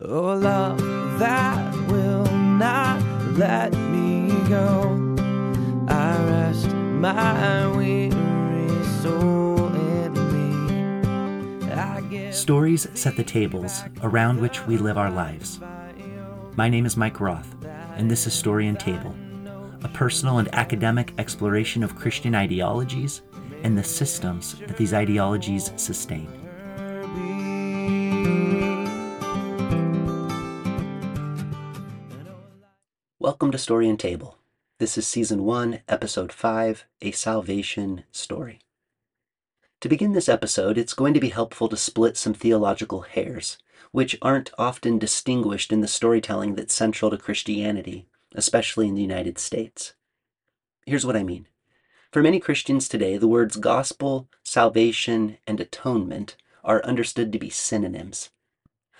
Oh, love that will not let me go. I rest my weary soul in give Stories set the tables around which we live our lives. My name is Mike Roth, and this is Story and Table, a personal and academic exploration of Christian ideologies and the systems that these ideologies sustain. Welcome to Story and Table. This is Season 1, Episode 5 A Salvation Story. To begin this episode, it's going to be helpful to split some theological hairs, which aren't often distinguished in the storytelling that's central to Christianity, especially in the United States. Here's what I mean. For many Christians today, the words gospel, salvation, and atonement are understood to be synonyms.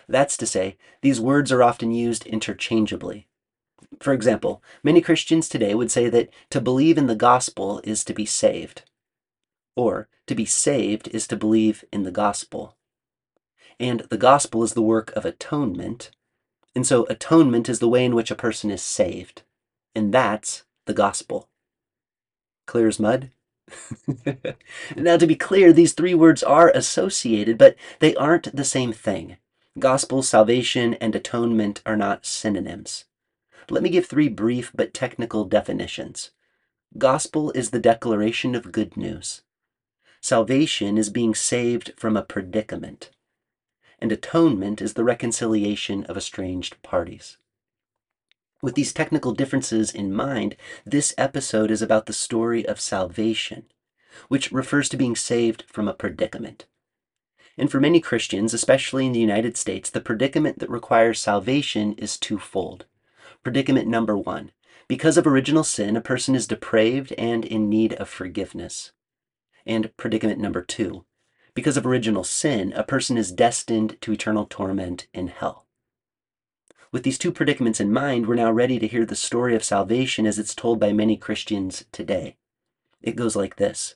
That's to say, these words are often used interchangeably. For example, many Christians today would say that to believe in the gospel is to be saved, or to be saved is to believe in the gospel. And the gospel is the work of atonement, and so atonement is the way in which a person is saved, and that's the gospel. Clear as mud? now, to be clear, these three words are associated, but they aren't the same thing. Gospel, salvation, and atonement are not synonyms. Let me give three brief but technical definitions. Gospel is the declaration of good news. Salvation is being saved from a predicament. And atonement is the reconciliation of estranged parties. With these technical differences in mind, this episode is about the story of salvation, which refers to being saved from a predicament. And for many Christians, especially in the United States, the predicament that requires salvation is twofold. Predicament number one because of original sin, a person is depraved and in need of forgiveness. And predicament number two because of original sin, a person is destined to eternal torment in hell. With these two predicaments in mind, we're now ready to hear the story of salvation as it's told by many Christians today. It goes like this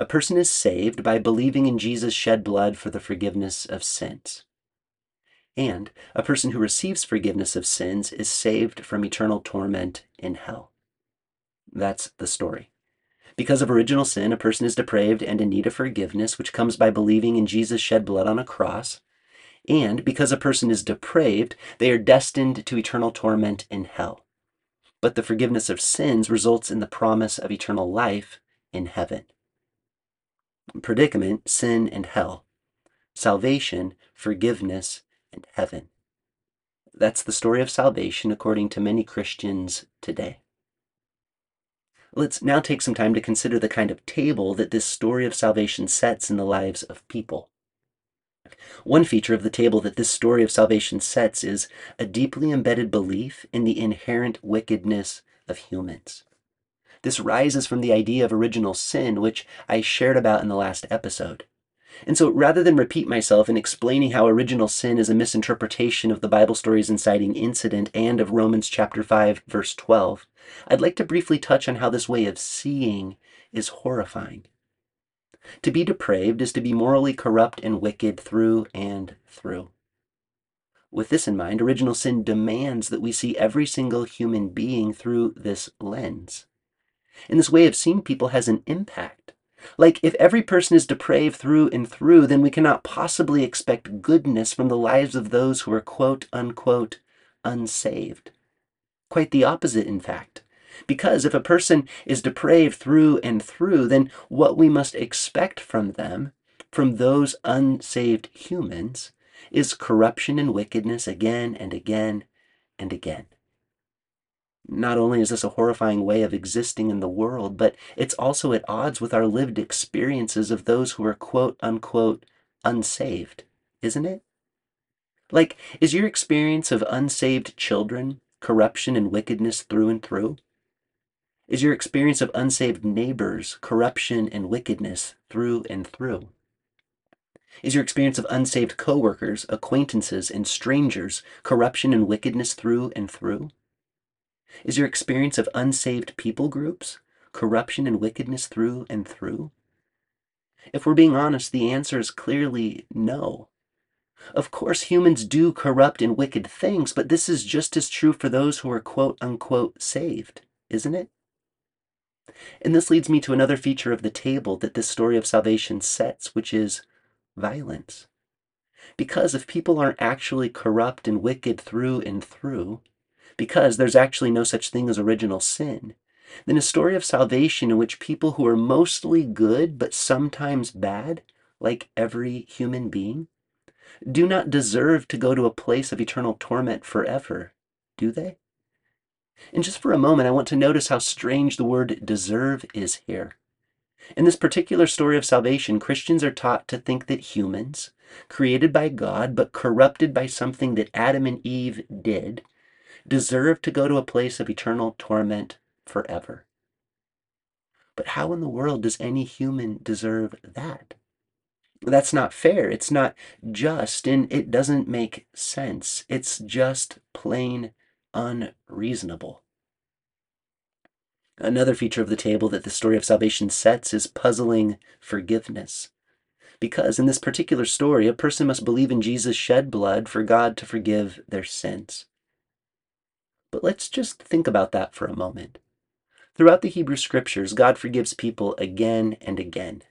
A person is saved by believing in Jesus' shed blood for the forgiveness of sins. And a person who receives forgiveness of sins is saved from eternal torment in hell. That's the story. Because of original sin, a person is depraved and in need of forgiveness, which comes by believing in Jesus' shed blood on a cross. And because a person is depraved, they are destined to eternal torment in hell. But the forgiveness of sins results in the promise of eternal life in heaven. Predicament, sin, and hell. Salvation, forgiveness, and heaven. That's the story of salvation according to many Christians today. Let's now take some time to consider the kind of table that this story of salvation sets in the lives of people. One feature of the table that this story of salvation sets is a deeply embedded belief in the inherent wickedness of humans. This rises from the idea of original sin, which I shared about in the last episode. And so rather than repeat myself in explaining how original sin is a misinterpretation of the Bible story's inciting incident and of Romans chapter 5 verse 12, I'd like to briefly touch on how this way of seeing is horrifying. To be depraved is to be morally corrupt and wicked through and through. With this in mind, original sin demands that we see every single human being through this lens. And this way of seeing people has an impact like, if every person is depraved through and through, then we cannot possibly expect goodness from the lives of those who are quote unquote unsaved. Quite the opposite, in fact. Because if a person is depraved through and through, then what we must expect from them, from those unsaved humans, is corruption and wickedness again and again and again. Not only is this a horrifying way of existing in the world, but it's also at odds with our lived experiences of those who are quote unquote unsaved, isn't it? Like, is your experience of unsaved children corruption and wickedness through and through? Is your experience of unsaved neighbors corruption and wickedness through and through? Is your experience of unsaved coworkers, acquaintances, and strangers corruption and wickedness through and through? Is your experience of unsaved people groups corruption and wickedness through and through? If we're being honest, the answer is clearly no. Of course, humans do corrupt and wicked things, but this is just as true for those who are quote unquote saved, isn't it? And this leads me to another feature of the table that this story of salvation sets, which is violence. Because if people aren't actually corrupt and wicked through and through, because there's actually no such thing as original sin, then a story of salvation in which people who are mostly good but sometimes bad, like every human being, do not deserve to go to a place of eternal torment forever, do they? And just for a moment, I want to notice how strange the word deserve is here. In this particular story of salvation, Christians are taught to think that humans, created by God but corrupted by something that Adam and Eve did, deserve to go to a place of eternal torment forever. But how in the world does any human deserve that? That's not fair. It's not just, and it doesn't make sense. It's just plain unreasonable. Another feature of the table that the story of salvation sets is puzzling forgiveness. Because in this particular story, a person must believe in Jesus' shed blood for God to forgive their sins. But let's just think about that for a moment. Throughout the Hebrew scriptures, God forgives people again and again.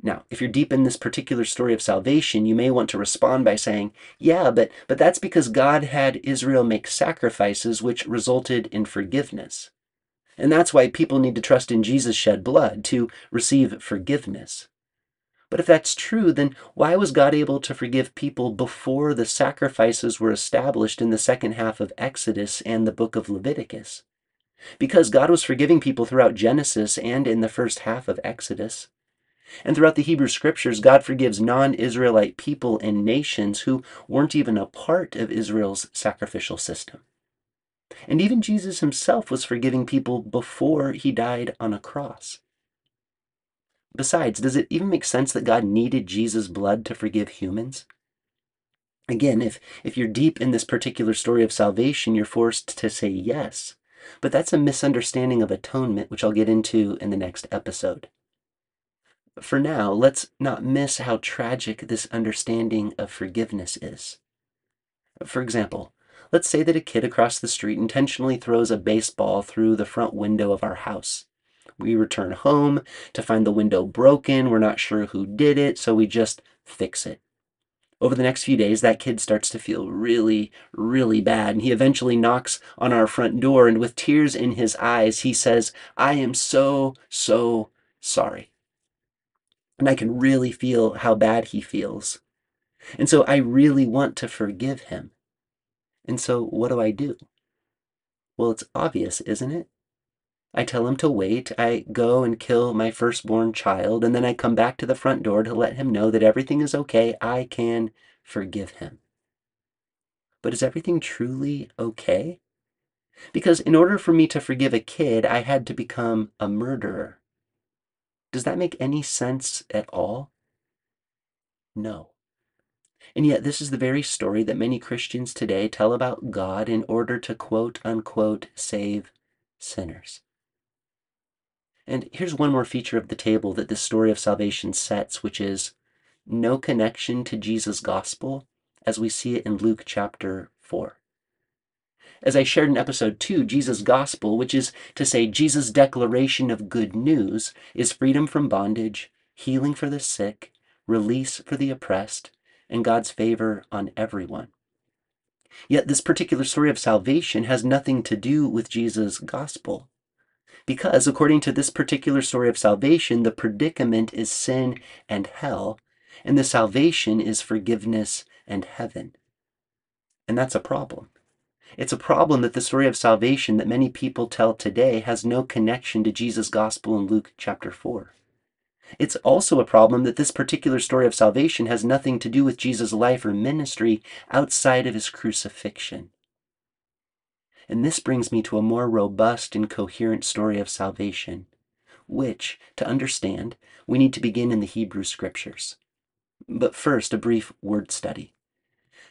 Now, if you're deep in this particular story of salvation, you may want to respond by saying, yeah, but, but that's because God had Israel make sacrifices which resulted in forgiveness. And that's why people need to trust in Jesus' shed blood to receive forgiveness. But if that's true, then why was God able to forgive people before the sacrifices were established in the second half of Exodus and the book of Leviticus? Because God was forgiving people throughout Genesis and in the first half of Exodus. And throughout the Hebrew scriptures, God forgives non Israelite people and nations who weren't even a part of Israel's sacrificial system. And even Jesus himself was forgiving people before he died on a cross. Besides, does it even make sense that God needed Jesus' blood to forgive humans? Again, if, if you're deep in this particular story of salvation, you're forced to say yes. But that's a misunderstanding of atonement, which I'll get into in the next episode. For now, let's not miss how tragic this understanding of forgiveness is. For example, let's say that a kid across the street intentionally throws a baseball through the front window of our house. We return home to find the window broken. We're not sure who did it, so we just fix it. Over the next few days, that kid starts to feel really, really bad, and he eventually knocks on our front door, and with tears in his eyes, he says, I am so, so sorry and I can really feel how bad he feels. And so I really want to forgive him. And so what do I do? Well, it's obvious, isn't it? I tell him to wait. I go and kill my firstborn child, and then I come back to the front door to let him know that everything is okay. I can forgive him. But is everything truly okay? Because in order for me to forgive a kid, I had to become a murderer. Does that make any sense at all? No. And yet, this is the very story that many Christians today tell about God in order to quote unquote save sinners. And here's one more feature of the table that this story of salvation sets, which is no connection to Jesus' gospel as we see it in Luke chapter 4. As I shared in episode 2, Jesus' gospel, which is to say Jesus' declaration of good news, is freedom from bondage, healing for the sick, release for the oppressed, and God's favor on everyone. Yet this particular story of salvation has nothing to do with Jesus' gospel. Because, according to this particular story of salvation, the predicament is sin and hell, and the salvation is forgiveness and heaven. And that's a problem. It's a problem that the story of salvation that many people tell today has no connection to Jesus' gospel in Luke chapter 4. It's also a problem that this particular story of salvation has nothing to do with Jesus' life or ministry outside of his crucifixion. And this brings me to a more robust and coherent story of salvation, which, to understand, we need to begin in the Hebrew scriptures. But first, a brief word study.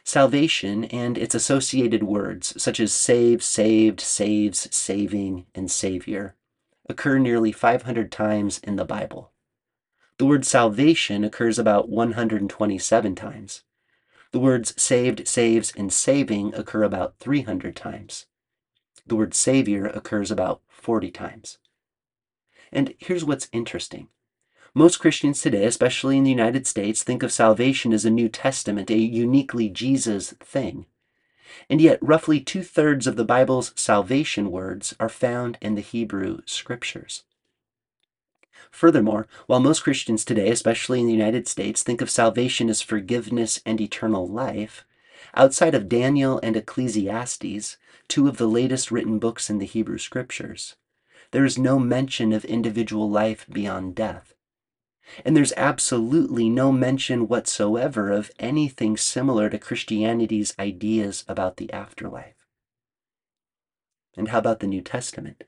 Salvation and its associated words, such as save, saved, saves, saving, and savior, occur nearly 500 times in the Bible. The word salvation occurs about 127 times, The words saved, saves, and saving occur about 300 times. The word Savior occurs about 40 times. And here's what's interesting. Most Christians today, especially in the United States, think of salvation as a New Testament, a uniquely Jesus thing. And yet, roughly two thirds of the Bible's salvation words are found in the Hebrew Scriptures. Furthermore, while most Christians today, especially in the United States, think of salvation as forgiveness and eternal life, outside of Daniel and Ecclesiastes, two of the latest written books in the Hebrew Scriptures, there is no mention of individual life beyond death. And there's absolutely no mention whatsoever of anything similar to Christianity's ideas about the afterlife. And how about the New Testament?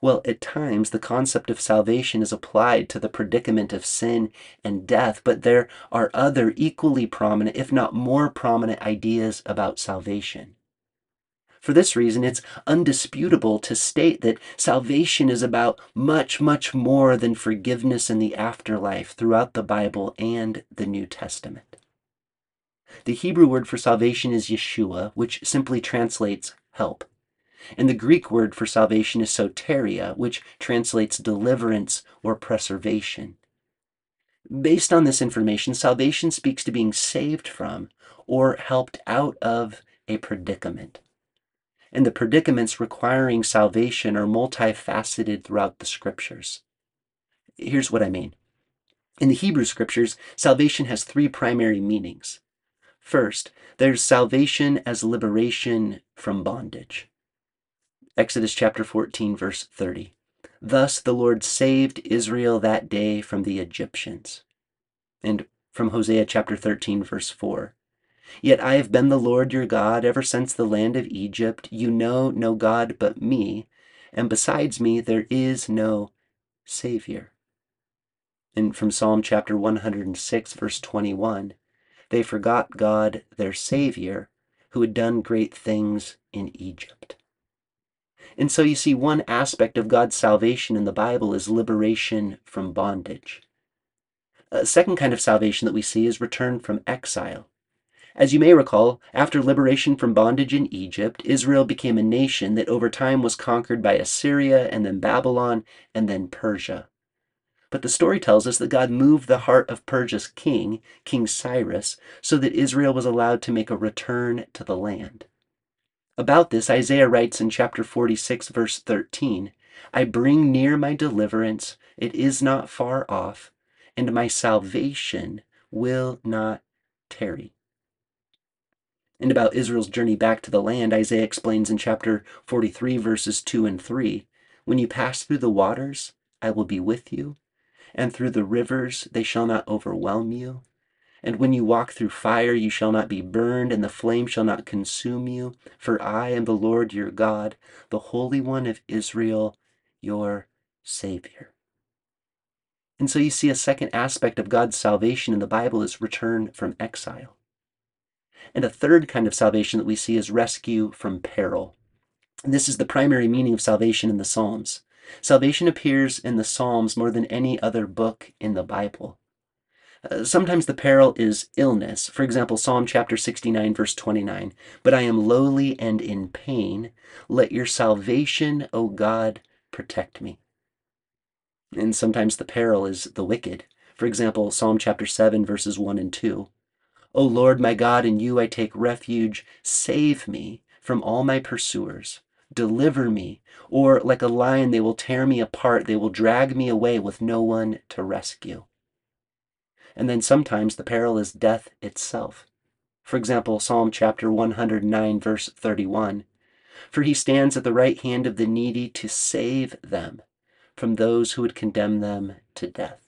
Well, at times the concept of salvation is applied to the predicament of sin and death, but there are other equally prominent, if not more prominent, ideas about salvation. For this reason, it's undisputable to state that salvation is about much, much more than forgiveness in the afterlife throughout the Bible and the New Testament. The Hebrew word for salvation is Yeshua, which simply translates help. And the Greek word for salvation is soteria, which translates deliverance or preservation. Based on this information, salvation speaks to being saved from or helped out of a predicament and the predicaments requiring salvation are multifaceted throughout the scriptures. Here's what I mean. In the Hebrew scriptures, salvation has three primary meanings. First, there's salvation as liberation from bondage. Exodus chapter 14, verse 30. Thus the Lord saved Israel that day from the Egyptians. And from Hosea chapter 13, verse 4. Yet I have been the Lord your God ever since the land of Egypt. You know no God but me, and besides me there is no Savior. And from Psalm chapter 106, verse 21, they forgot God, their Savior, who had done great things in Egypt. And so you see, one aspect of God's salvation in the Bible is liberation from bondage. A second kind of salvation that we see is return from exile. As you may recall, after liberation from bondage in Egypt, Israel became a nation that over time was conquered by Assyria and then Babylon and then Persia. But the story tells us that God moved the heart of Persia's king, King Cyrus, so that Israel was allowed to make a return to the land. About this, Isaiah writes in chapter 46, verse 13 I bring near my deliverance, it is not far off, and my salvation will not tarry and about Israel's journey back to the land, Isaiah explains in chapter 43, verses 2 and 3 When you pass through the waters, I will be with you, and through the rivers, they shall not overwhelm you. And when you walk through fire, you shall not be burned, and the flame shall not consume you. For I am the Lord your God, the Holy One of Israel, your Savior. And so you see a second aspect of God's salvation in the Bible is return from exile. And a third kind of salvation that we see is rescue from peril. And this is the primary meaning of salvation in the Psalms. Salvation appears in the Psalms more than any other book in the Bible. Uh, sometimes the peril is illness. For example, Psalm chapter 69, verse 29. But I am lowly and in pain. Let your salvation, O God, protect me. And sometimes the peril is the wicked. For example, Psalm chapter 7, verses 1 and 2. O Lord my God, in you I take refuge. Save me from all my pursuers. Deliver me, or like a lion they will tear me apart. They will drag me away with no one to rescue. And then sometimes the peril is death itself. For example, Psalm chapter 109, verse 31. For he stands at the right hand of the needy to save them from those who would condemn them to death.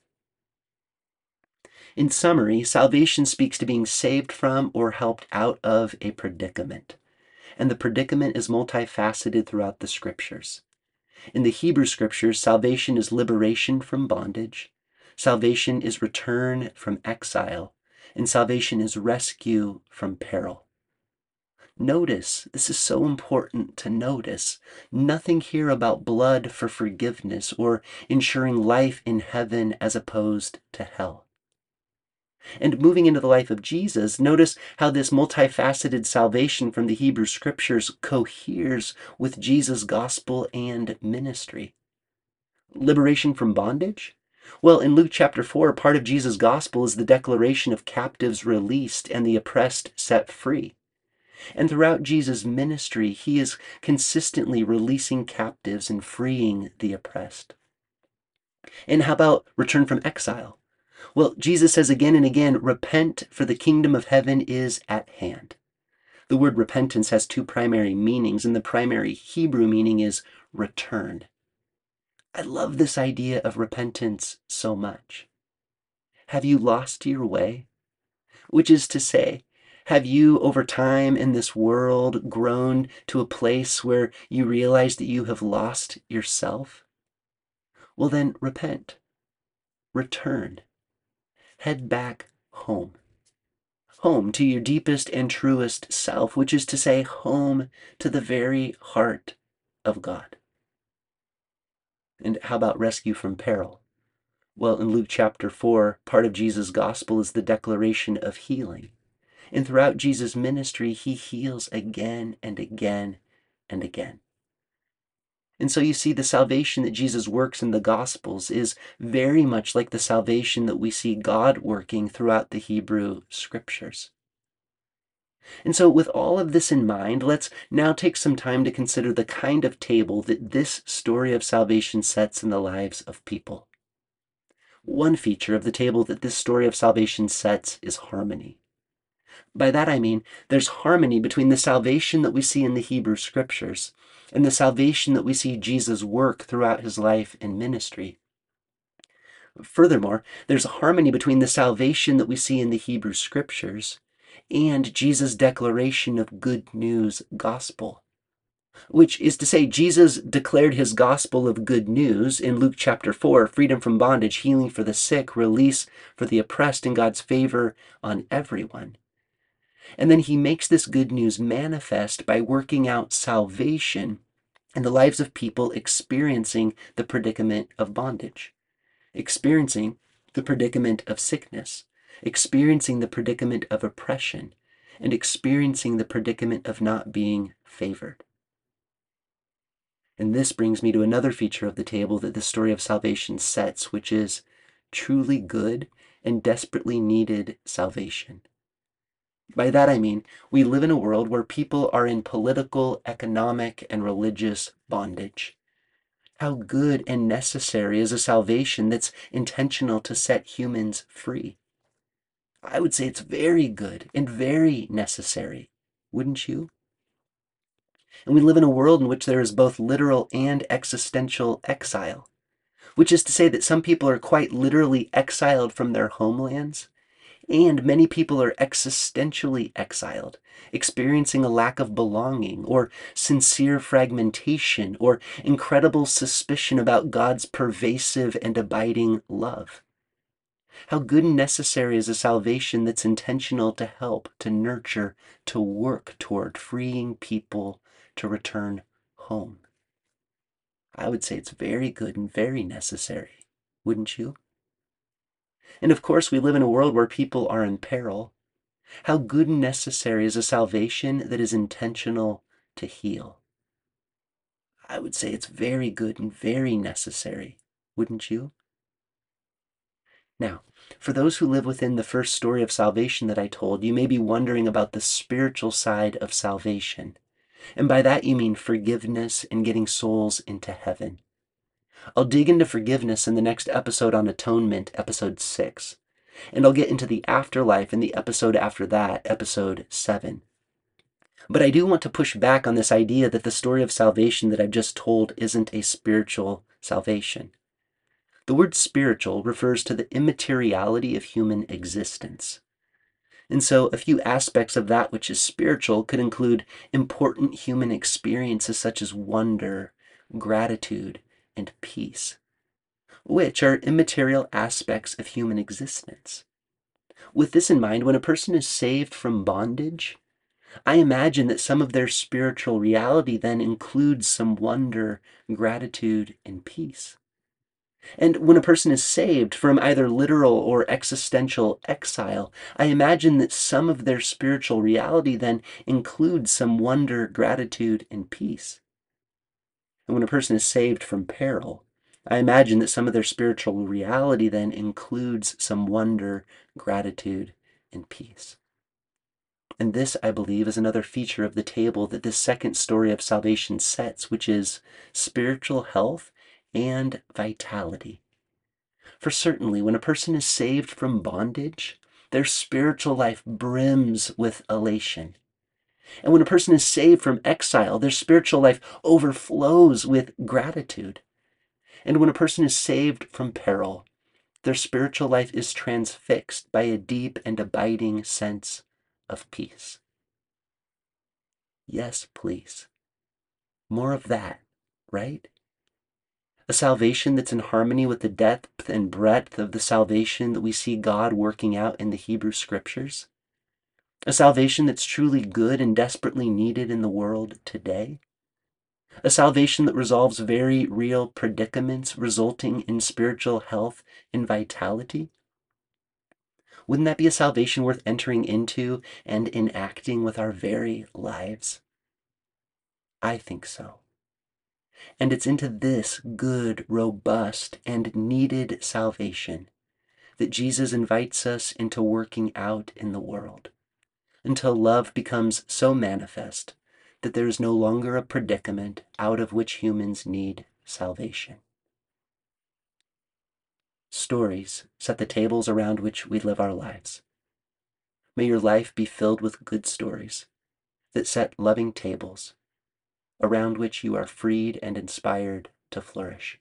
In summary, salvation speaks to being saved from or helped out of a predicament. And the predicament is multifaceted throughout the scriptures. In the Hebrew scriptures, salvation is liberation from bondage, salvation is return from exile, and salvation is rescue from peril. Notice, this is so important to notice, nothing here about blood for forgiveness or ensuring life in heaven as opposed to hell. And moving into the life of Jesus, notice how this multifaceted salvation from the Hebrew scriptures coheres with Jesus' gospel and ministry. Liberation from bondage? Well, in Luke chapter 4, part of Jesus' gospel is the declaration of captives released and the oppressed set free. And throughout Jesus' ministry, he is consistently releasing captives and freeing the oppressed. And how about return from exile? Well, Jesus says again and again, repent, for the kingdom of heaven is at hand. The word repentance has two primary meanings, and the primary Hebrew meaning is return. I love this idea of repentance so much. Have you lost your way? Which is to say, have you over time in this world grown to a place where you realize that you have lost yourself? Well, then repent, return, head back home. Home to your deepest and truest self, which is to say, home to the very heart of God. And how about rescue from peril? Well, in Luke chapter 4, part of Jesus' gospel is the declaration of healing. And throughout Jesus' ministry, he heals again and again and again. And so you see, the salvation that Jesus works in the Gospels is very much like the salvation that we see God working throughout the Hebrew Scriptures. And so, with all of this in mind, let's now take some time to consider the kind of table that this story of salvation sets in the lives of people. One feature of the table that this story of salvation sets is harmony. By that I mean there's harmony between the salvation that we see in the Hebrew Scriptures and the salvation that we see Jesus work throughout his life and ministry. Furthermore, there's a harmony between the salvation that we see in the Hebrew Scriptures and Jesus' declaration of good news gospel. Which is to say, Jesus declared his gospel of good news in Luke chapter 4 freedom from bondage, healing for the sick, release for the oppressed, and God's favor on everyone. And then he makes this good news manifest by working out salvation in the lives of people experiencing the predicament of bondage, experiencing the predicament of sickness, experiencing the predicament of oppression, and experiencing the predicament of not being favored. And this brings me to another feature of the table that the story of salvation sets, which is truly good and desperately needed salvation. By that I mean, we live in a world where people are in political, economic, and religious bondage. How good and necessary is a salvation that's intentional to set humans free? I would say it's very good and very necessary, wouldn't you? And we live in a world in which there is both literal and existential exile, which is to say that some people are quite literally exiled from their homelands and many people are existentially exiled, experiencing a lack of belonging, or sincere fragmentation, or incredible suspicion about God's pervasive and abiding love. How good and necessary is a salvation that's intentional to help, to nurture, to work toward freeing people to return home. I would say it's very good and very necessary, wouldn't you? And of course, we live in a world where people are in peril. How good and necessary is a salvation that is intentional to heal? I would say it's very good and very necessary, wouldn't you? Now, for those who live within the first story of salvation that I told, you may be wondering about the spiritual side of salvation. And by that you mean forgiveness and getting souls into heaven. I'll dig into forgiveness in the next episode on atonement, episode 6. And I'll get into the afterlife in the episode after that, episode 7. But I do want to push back on this idea that the story of salvation that I've just told isn't a spiritual salvation. The word spiritual refers to the immateriality of human existence. And so, a few aspects of that which is spiritual could include important human experiences such as wonder, gratitude, and peace, which are immaterial aspects of human existence. With this in mind, when a person is saved from bondage, I imagine that some of their spiritual reality then includes some wonder, gratitude, and peace. And when a person is saved from either literal or existential exile, I imagine that some of their spiritual reality then includes some wonder, gratitude, and peace. And when a person is saved from peril, I imagine that some of their spiritual reality then includes some wonder, gratitude, and peace. And this, I believe, is another feature of the table that this second story of salvation sets, which is spiritual health and vitality. For certainly, when a person is saved from bondage, their spiritual life brims with elation. And when a person is saved from exile, their spiritual life overflows with gratitude. And when a person is saved from peril, their spiritual life is transfixed by a deep and abiding sense of peace. Yes, please. More of that, right? A salvation that's in harmony with the depth and breadth of the salvation that we see God working out in the Hebrew Scriptures. A salvation that's truly good and desperately needed in the world today. A salvation that resolves very real predicaments, resulting in spiritual health and vitality. Wouldn't that be a salvation worth entering into and enacting with our very lives? I think so. And it's into this good, robust, and needed salvation that Jesus invites us into working out in the world until love becomes so manifest that there is no longer a predicament out of which humans need salvation. Stories set the tables around which we live our lives. May your life be filled with good stories that set loving tables around which you are freed and inspired to flourish.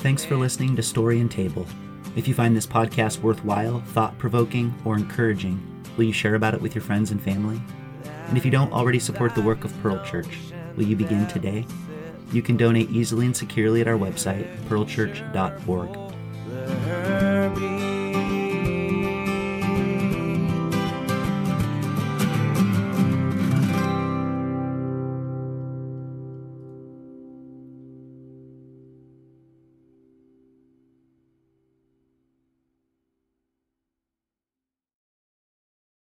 Thanks for listening to Story and Table. If you find this podcast worthwhile, thought provoking, or encouraging, will you share about it with your friends and family? And if you don't already support the work of Pearl Church, will you begin today? You can donate easily and securely at our website, pearlchurch.org.